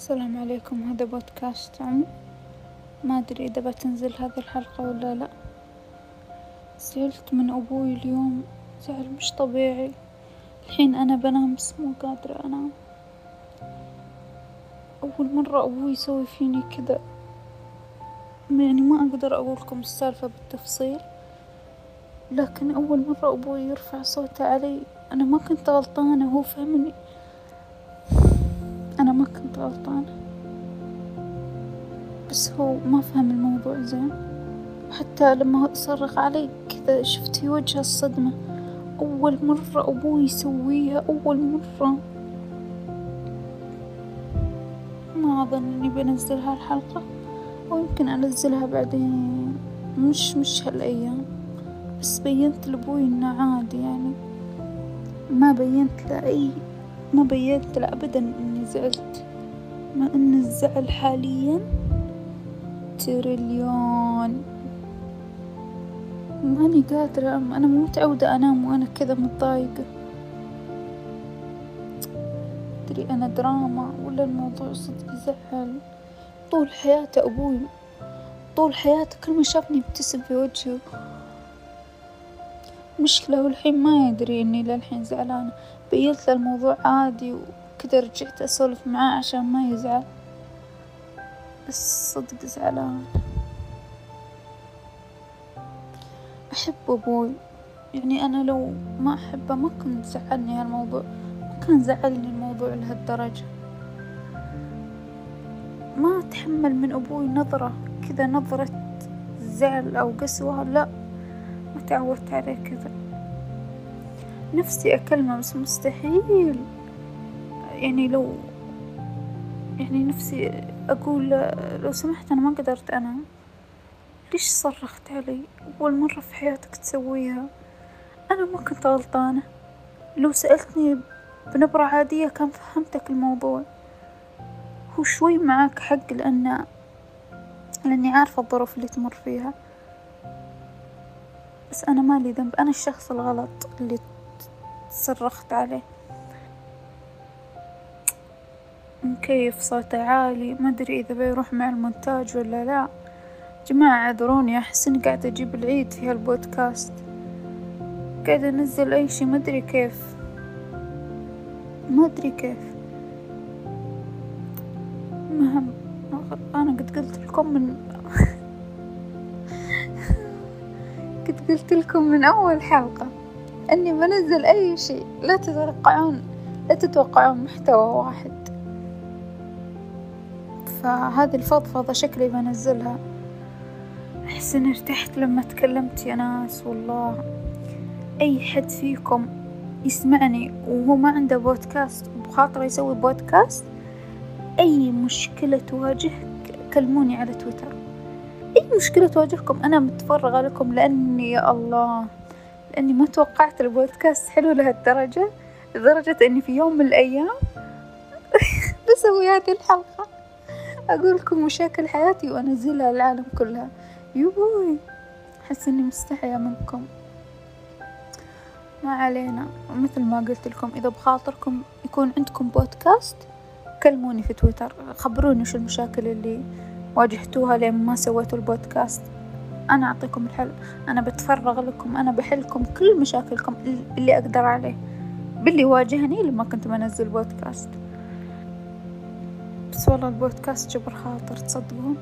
السلام عليكم. هذا بودكاست عم. ما أدري إذا بتنزل هذه الحلقة ولا لا. زعلت من أبوي اليوم. زعل مش طبيعي. الحين أنا بنام بس مو قادرة أنام. أول مرة أبوي يسوي فيني كذا. يعني ما أقدر أقولكم السالفة بالتفصيل. لكن أول مرة أبوي يرفع صوته علي. أنا ما كنت غلطانة. هو فهمني. أنا ما كنت غلطانة. بس هو ما فهم الموضوع زين. حتى لما صرخ علي كذا شفت في وجهه الصدمة. أول مرة أبوي يسويها أول مرة. ما أظن إني بنزل هالحلقة أو يمكن أنزلها بعدين. مش مش هالأيام. بس بينت لأبوي إنه عادي يعني. ما بينت له أي ما بينت له أبدا زعلت. مع إن الزعل حاليا تريليون. ماني قادرة أنا مو متعودة أنام وأنا كذا متضايقة. أدري أنا دراما ولا الموضوع صدق يزعل طول حياته أبوي طول حياته كل ما شافني يبتسم في وجهه. مشكلة والحين ما يدري إني للحين زعلانة. بينت له الموضوع عادي وكذا رجعت أسولف معاه عشان ما يزعل. بس صدق زعلان. أحب أبوي. يعني أنا لو ما أحبه ما كنت زعلني هالموضوع. ما كان زعلني الموضوع لهالدرجة. ما أتحمل من أبوي نظرة كذا نظرة زعل أو قسوة. لا ما تعودت عليه كذا. نفسي أكلمه بس مستحيل. يعني لو يعني نفسي أقول لو سمحت أنا ما قدرت أنام ليش صرخت علي؟ أول مرة في حياتك تسويها. أنا ما كنت غلطانة. لو سألتني بنبرة عادية كان فهمتك الموضوع. هو شوي معاك حق لأن لأني عارفة الظروف اللي تمر فيها. بس أنا مالي ذنب. أنا الشخص الغلط اللي صرخت عليه. مكيف صوته عالي ما أدري إذا بيروح مع المونتاج ولا لا. جماعة اعذروني أحس إني قاعدة أجيب العيد في هالبودكاست. قاعدة أنزل أي شي ما أدري كيف. ما أدري كيف. مهم أنا قد قلت لكم من قد قلت لكم من أول حلقة إني بنزل أي شي. لا تتوقعون لا تتوقعون محتوى واحد. فهذه الفضفضة شكلي بنزلها. أحس إني ارتحت لما تكلمت يا ناس والله. أي حد فيكم يسمعني وهو ما عنده بودكاست وبخاطره يسوي بودكاست أي مشكلة تواجهك كلموني على تويتر. أي مشكلة تواجهكم؟ أنا متفرغة لكم لأني يا الله لأني ما توقعت البودكاست حلو لهالدرجة لدرجة إني في يوم من الأيام بسوي هذه الحلقة. أقول لكم مشاكل حياتي وأنزلها للعالم كلها. يبوي. أحس إني مستحية منكم. ما علينا. مثل ما قلت لكم إذا بخاطركم يكون عندكم بودكاست كلموني في تويتر. خبروني وش المشاكل اللي واجهتوها لين ما سويتوا البودكاست. أنا أعطيكم الحل. أنا بتفرغ لكم. أنا بحلكم كل مشاكلكم اللي أقدر عليه. باللي واجهني لما كنت بنزل بودكاست. بس والله البودكاست جبر خاطر تصدقون.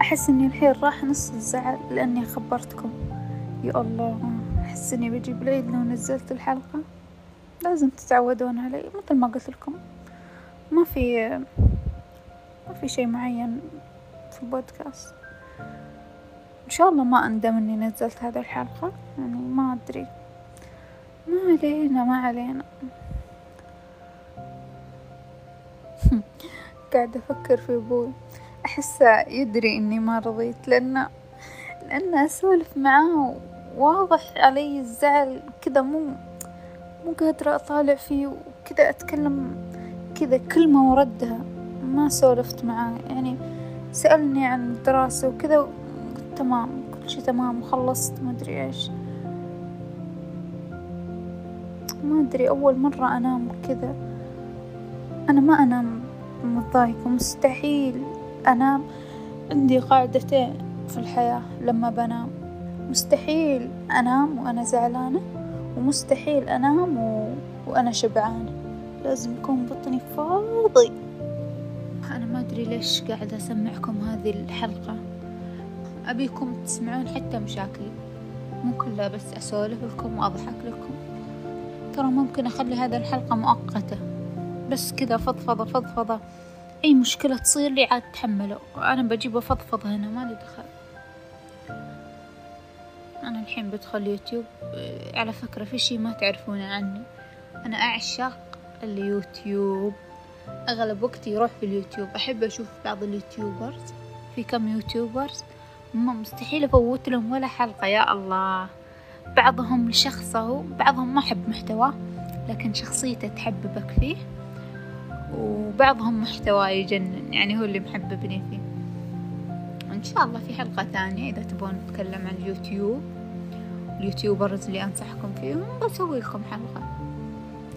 أحس إني الحين راح نص الزعل لأني خبرتكم. يا الله أحس إني بجيب العيد لو نزلت الحلقة. لازم تتعودون علي مثل ما قلت لكم. ما في ما في شي معين في البودكاست. إن شاء الله ما أندم إني نزلت هذه الحلقة. يعني ما أدري. ما علينا ما علينا. قاعدة أفكر في أبوي. أحسه يدري إني ما رضيت لأنه لأنه أسولف معاه واضح علي الزعل كذا مو مو قادرة أطالع فيه وكذا أتكلم كذا كلمة وردها ما سولفت معاه. يعني سألني عن الدراسة وكذا تمام كل شي تمام وخلصت ما أدري إيش. ما أدري أول مرة أنام كذا أنا ما أنام متضايقة مستحيل. أنام عندي قاعدتين في الحياة لما بنام. مستحيل أنام وأنا زعلانة. ومستحيل أنام و... وأنا شبعانة. لازم يكون بطني فاضي. أنا ما أدري ليش قاعدة أسمعكم هذه الحلقة. أبيكم تسمعون حتى مشاكلي. مو كلها بس أسولف لكم وأضحك لكم. ترى ممكن أخلي هذه الحلقة مؤقتة. بس كذا فضفضة فضفضة. أي مشكلة تصير لي عاد تحمله. أنا بجيب أفضفض هنا ما لي دخل. أنا الحين بدخل يوتيوب على فكرة في شي ما تعرفونه عني أنا أعشق اليوتيوب. أغلب وقتي يروح في اليوتيوب. أحب أشوف بعض ال YouTubers. في كم YouTubers؟ ما مستحيل أفوت لهم ولا حلقة يا الله. بعضهم لشخصه بعضهم ما أحب محتواه لكن شخصيته تحببك فيه. وبعضهم محتواه يجنن يعني هو اللي محببني فيه. إن شاء الله في حلقة ثانية إذا تبون نتكلم عن اليوتيوب. ال YouTubers اللي أنصحكم فيهم بسوي لكم حلقة.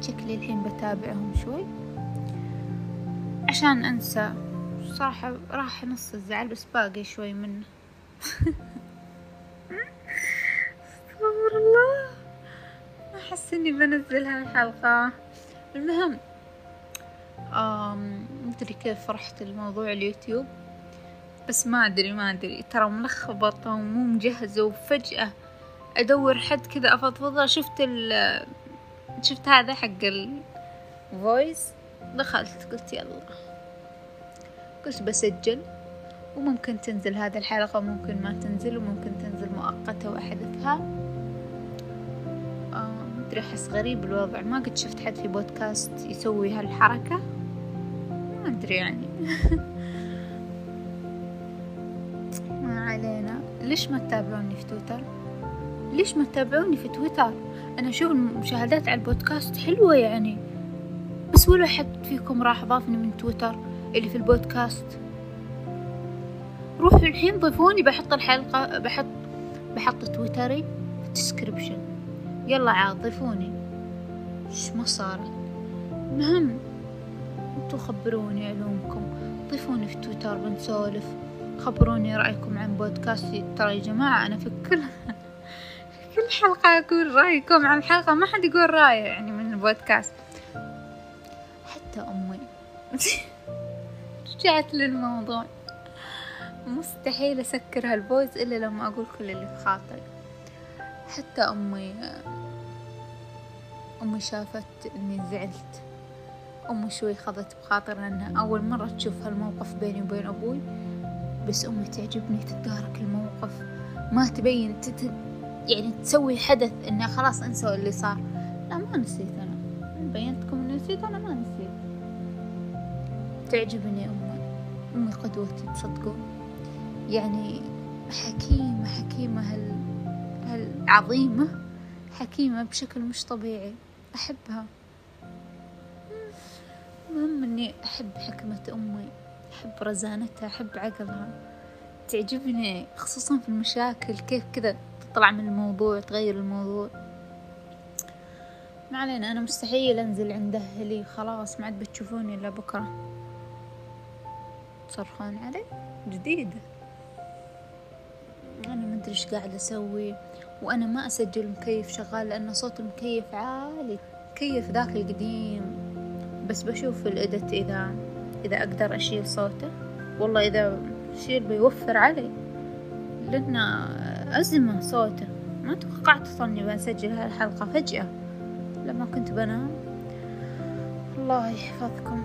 شكلي الحين بتابعهم شوي. عشان أنسى صراحة راح نص الزعل بس باقي شوي منه. أستغفر الله. أحس إني بنزل هالحلقة. المهم مدري كيف فرحت الموضوع اليوتيوب. بس ما أدري ما أدري. ترى ملخبطة ومو مجهزة وفجأة أدور حد كذا أفضفضه شفت ال شفت هذا حق الفويس دخلت قلت يلا. قلت بسجل. وممكن تنزل هذه الحلقة وممكن ما تنزل وممكن تنزل مؤقتة وأحذفها مدري أحس غريب الوضع. ما قد شفت حد في بودكاست يسوي هالحركة؟ ما أدري يعني. ما علينا. ليش ما تتابعوني في تويتر؟ ليش ما تتابعوني في تويتر؟ أنا أشوف المشاهدات على البودكاست حلوة يعني. بس ولا حد فيكم راح ضافني من تويتر اللي في البودكاست؟ روحوا الحين ضيفوني. بحط الحلقة بحط بحط تويتري. في ال description يلا عاد ضيفوني إيش ما صارت المهم انتو خبروني علومكم. ضيفوني في تويتر بنسولف. خبروني رأيكم عن بودكاستي ترى يا جماعة أنا في كل في كل حلقة أقول رأيكم عن الحلقة ما حد يقول رأيه يعني من البودكاست. حتى أمي. رجعت للموضوع. مستحيل أسكر هالفويس إلا لما أقول كل اللي في خاطري. حتى أمي أمي شافت إني زعلت. أمي شوي خذت بخاطر لأنها أول مرة تشوف هالموقف بيني وبين أبوي بس أمي تعجبني تتدارك الموقف. ما تبين تت... يعني تسوي حدث إنه خلاص انسوا اللي صار. لا ما نسيت أنا. بينتكم إني نسيت أنا ما نسيت. تعجبني أمي. أمي قدوتي تصدقون. يعني حكيمة حكيمة هال هالعظيمة حكيمة بشكل مش طبيعي. أحبها. المهم إني أحب حكمة أمي أحب رزانتها أحب عقلها. تعجبني خصوصا في المشاكل كيف كذا تطلع من الموضوع تغير الموضوع. ما علينا أنا مستحيل أنزل عند أهلي خلاص ما عاد بتشوفوني إلا بكرة. تصرخون علي؟ جديدة أنا ما أدري إيش قاعدة أسوي. وأنا ما أسجل مكيف شغال لأن صوت المكيف عالي كيف ذاك القديم. بس بشوف الإدت إذا إذا أقدر أشيل صوته. والله إذا شيل بيوفر علي لأن أزمة صوته. ما توقعت أصلا إني بسجل هالحلقة فجأة لما كنت بنام. الله يحفظكم.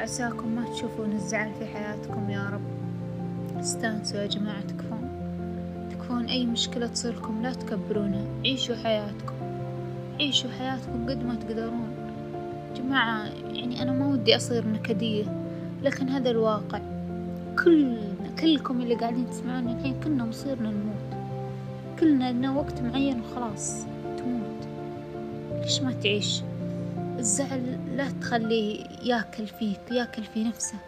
عساكم ما تشوفون الزعل في حياتكم يا رب. استانسوا يا جماعة تكفون تكفون أي مشكلة تصيركم لا تكبرونها. عيشوا حياتكم. عيشوا حياتكم قد ما تقدرون. جماعة يعني أنا ما ودي أصير نكدية لكن هذا الواقع. كلنا كلكم اللي قاعدين تسمعوني الحين كلنا مصيرنا نموت. كلنا لنا وقت معين وخلاص تموت. ليش ما تعيش؟ الزعل لا تخليه ياكل فيك ياكل في نفسه.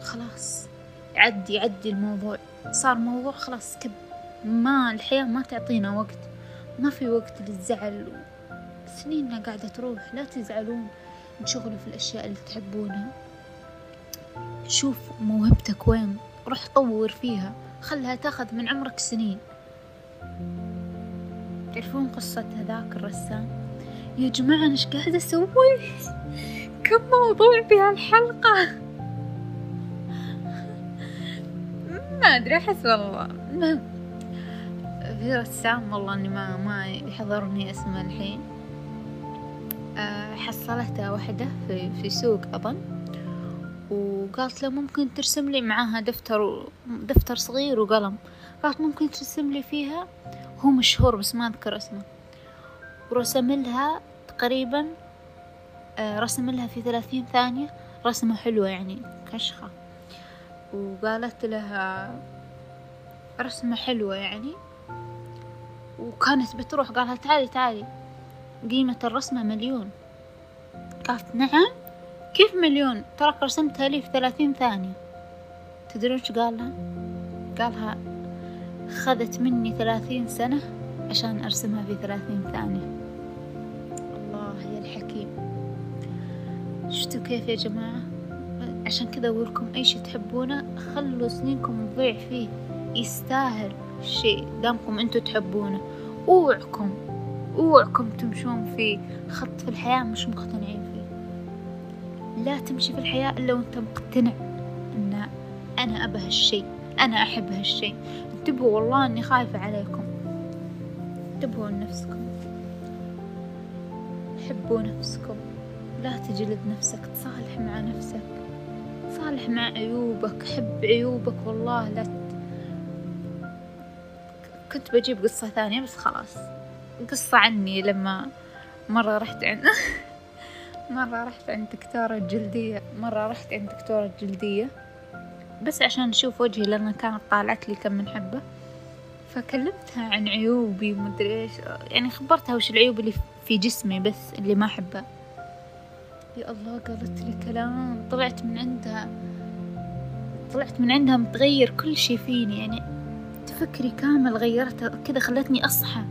خلاص عدي عدي الموضوع. صار موضوع خلاص كب. ما الحياة ما تعطينا وقت ما في وقت للزعل. سنيننا قاعدة تروح لا تزعلون. انشغلوا في الأشياء اللي تحبونها. شوف موهبتك وين روح طور فيها. خلها تاخذ من عمرك سنين. تعرفون قصة هذاك الرسام؟ يا جماعة أنا إيش قاعدة أسوي؟ كم موضوع بهالحلقة ما أدري أحس والله. في رسام والله إني ما ما يحضرني اسمه الحين. أه حصلتها واحدة في في سوق أظن. وقالت له ممكن ترسم لي معاها دفتر دفتر صغير وقلم. قالت ممكن ترسم لي فيها؟ هو مشهور بس ما أذكر اسمه. ورسم لها تقريبا آه، رسم لها في ثلاثين ثانية. رسمة حلوة يعني كشخة. وقالت لها رسمة حلوة يعني. وكانت بتروح قالها تعالي تعالي. قيمة الرسمة مليون. قالت نعم؟ كيف مليون؟ تراك رسمتها لي في ثلاثين ثانية. تدرون إيش قالها قالها خذت مني ثلاثين سنة عشان أرسمها في ثلاثين ثانية. الله يا الحكيم. شفتوا كيف يا جماعة؟ عشان كذا أقولكم أي شي تحبونه خلوا سنينكم تضيع فيه. يستاهل. الشيء دامكم أنتوا تحبونه. اوعكم اوعكم تمشون في خط في الحياة مش مقتنعين فيه. لا تمشي في الحياة إلا وأنت مقتنع أن أنا أبى هالشي أنا أحب هالشي انتبهوا والله إني خايفة عليكم. انتبهوا لنفسكم. حبوا نفسكم. لا تجلد نفسك تصالح مع نفسك. تصالح مع عيوبك حب عيوبك والله لا. كنت بجيب قصة ثانية بس خلاص. قصة عني لما مرة رحت عند مرة رحت عند دكتورة جلدية. مرة رحت عند دكتورة جلدية. بس عشان أشوف وجهي لأن كانت طالعت لي كم من حبة. فكلمتها عن عيوبي ومدري إيش. يعني خبرتها وش العيوب اللي في جسمي بس اللي ما أحبها. يا الله قالت لي كلام. طلعت من عندها. طلعت من عندها متغير كل شي فيني. يعني تفكري كامل غيرتها كذا خلتني أصحى.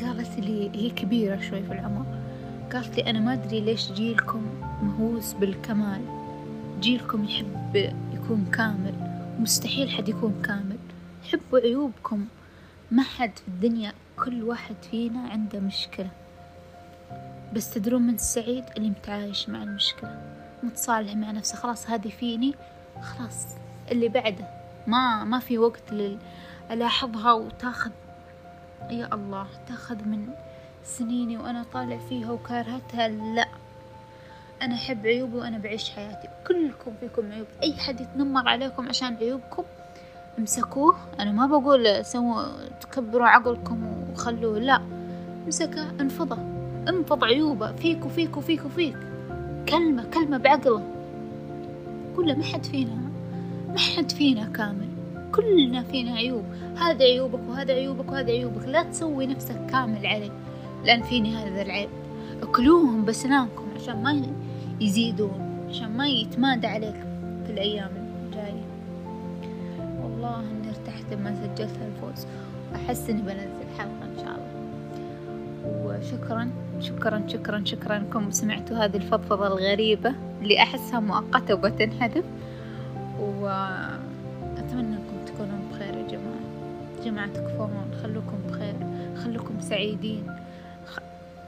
قالت لي هي كبيرة شوي في العمر. قالت لي أنا ما أدري ليش جيلكم مهووس بالكمال. جيلكم يحب يكون كامل. مستحيل حد يكون كامل. حبوا عيوبكم. ما حد في الدنيا كل واحد فينا عنده مشكلة. بس تدرون من السعيد اللي متعايش مع المشكلة. متصالح مع نفسه. خلاص هذه فيني. خلاص. اللي بعده ما ما في وقت لل ألاحظها وتاخذ. يا الله تاخذ من سنيني وأنا طالع فيها وكارهتها. لا أنا أحب عيوبي وأنا بعيش حياتي. كلكم فيكم عيوب. أي حد يتنمر عليكم عشان عيوبكم امسكوه. أنا ما بقول سووا تكبروا عقلكم وخلوه. لا امسكه انفضه. انفض عيوبه. فيك وفيك وفيك وفيك. كلمة كلمة بعقله. كله ما حد فينا ما حد فينا كامل. كلنا فينا عيوب. هذا عيوبك وهذا عيوبك وهذا عيوبك. لا تسوي نفسك كامل عليه لأن فيني هذا العيب. اكلوهم بسنانكم عشان ما يزيدون عشان ما يتمادى عليك في الأيام الجاية. والله إني ارتحت لما سجلت هالفوز وأحس إني بنزل حلقة إن شاء الله. وشكرا. شكرا شكرا شكرا انكم سمعتوا هذه الفضفضة الغريبة اللي أحسها مؤقتة وبتنحذف وأتمنى أنكم تكونوا بخير يا جماعة. جماعة تكفون خلوكم بخير خلوكم سعيدين.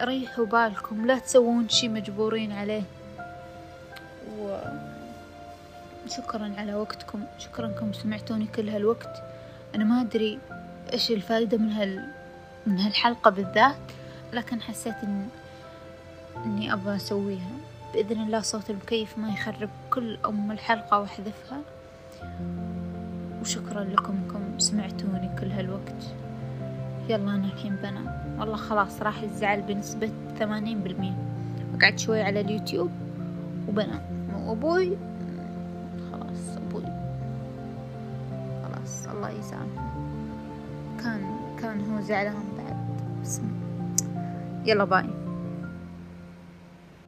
ريحوا بالكم لا تسوون شي مجبورين عليه. وشكرا على وقتكم شكرا انكم سمعتوني كل هالوقت. أنا ما أدري إيش الفايدة من هال من هالحلقة بالذات. لكن حسيت إن إني أبغى أسويها. بإذن الله صوت المكيف ما يخرب كل أم الحلقة وأحذفها. وشكرا لكم إنكم سمعتوني كل هالوقت. يلا أنا الحين بنام. والله خلاص راح الزعل بنسبة ثمانين بالمية. أقعد شوي على اليوتيوب وبنام. وأبوي خلاص أبوي. خلاص الله يسامحه. كان كان هو زعلان بعد. بس يلا باي.